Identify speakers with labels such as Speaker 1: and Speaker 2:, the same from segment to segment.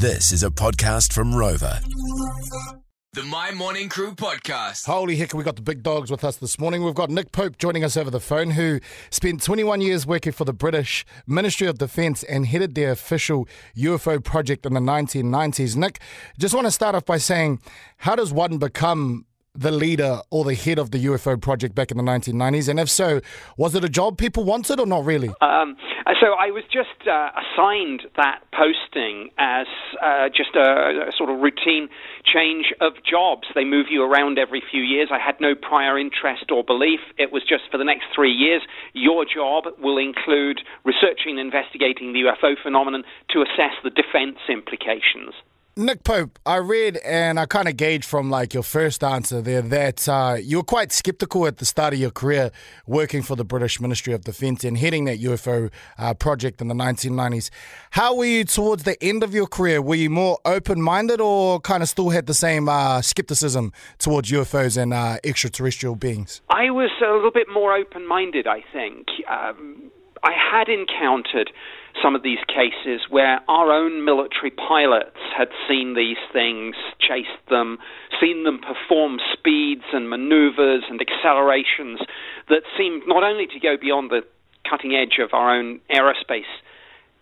Speaker 1: This is a podcast from Rover. The My Morning Crew podcast.
Speaker 2: Holy heck, we got the big dogs with us this morning. We've got Nick Pope joining us over the phone, who spent 21 years working for the British Ministry of Defence and headed their official UFO project in the 1990s. Nick, just want to start off by saying, how does one become the leader or the head of the UFO project back in the 1990s? And if so, was it a job people wanted or not really?
Speaker 3: Um, so I was just uh, assigned that posting as uh, just a, a, sort of routine change of jobs. They move you around every few years. I had no prior interest or belief. It was just for the next three years. Your job will include researching and investigating the UFO phenomenon to assess the defense implications.
Speaker 2: Nick Pope, I read and I kind of gauged from like your first answer there that uh, you were quite skeptical at the start of your career working for the British Ministry of Defence and heading that UFO uh, project in the 1990s. How were you towards the end of your career? Were you more open minded or kind of still had the same uh, skepticism towards UFOs and uh, extraterrestrial beings?
Speaker 3: I was a little bit more open minded, I think. Um, I had encountered some of these cases where our own military pilots had seen these things, chased them, seen them perform speeds and maneuvers and accelerations that seemed not only to go beyond the cutting edge of our own aerospace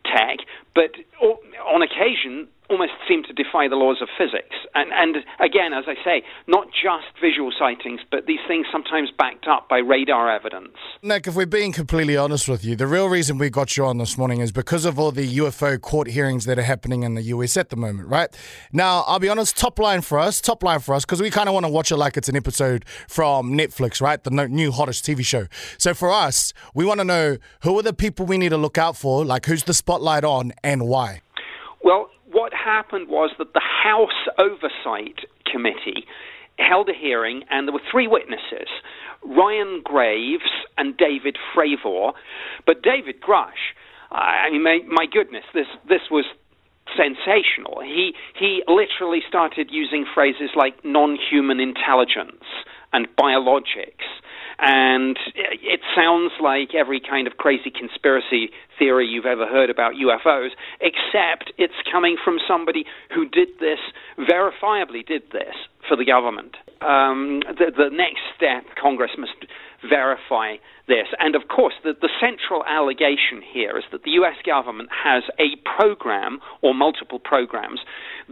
Speaker 3: tech, but on occasion almost seem to defy the laws of physics. And, and again, as I say, not just visual sightings, but these things sometimes backed up by radar evidence.
Speaker 2: Nick, if we're being completely honest with you, the real reason we got you on this morning is because of all the UFO court hearings that are happening in the US at the moment, right? Now, I'll be honest, top line for us, top line for us, because we kind of want to watch it like it's an episode from Netflix, right? The new hottest TV show. So for us, we want to know who are the people we need to look out for, like who's the spotlight on and why?
Speaker 3: Well, what happened was that the House Oversight Committee held a hearing, and there were three witnesses Ryan Graves and David Fravor. But David Grusch, I mean, my, my goodness, this, this was sensational. He, he literally started using phrases like non human intelligence and biologics and it sounds like every kind of crazy conspiracy theory you've ever heard about UFOs, except it's coming from somebody who did this, verifiably did this for the government. Um, the, the next step, Congress must verify this. And of course, the, the central allegation here is that the US government has a program or multiple programs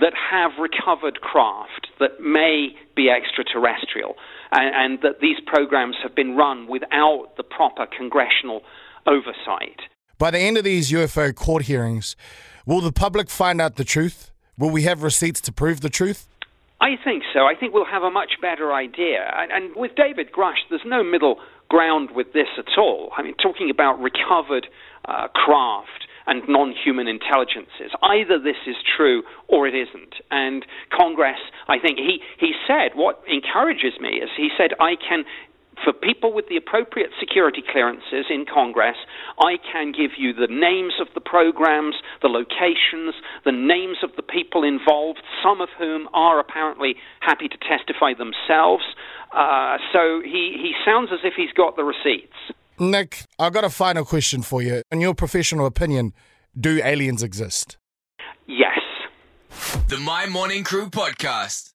Speaker 3: that have recovered craft that may be extraterrestrial, and, and that these programs have been run without the proper congressional oversight.
Speaker 2: By the end of these UFO court hearings, will the public find out the truth? Will we have receipts to prove the truth?
Speaker 3: I think so. I think we'll have a much better idea. And, and, with David Grusch, there's no middle ground with this at all. I mean, talking about recovered uh, craft and non human intelligences. Either this is true or it isn't. And Congress, I think, he, he said, what encourages me is he said, I can for people with the appropriate security clearances in Congress, I can give you the names of the programs, the locations, the names of the people involved, some of whom are apparently happy to testify themselves. Uh, so he, he sounds as if he's got the receipts.
Speaker 2: Nick, I've got a final question for you. In your professional opinion, do aliens exist?
Speaker 3: Yes.
Speaker 1: The My Morning Crew podcast.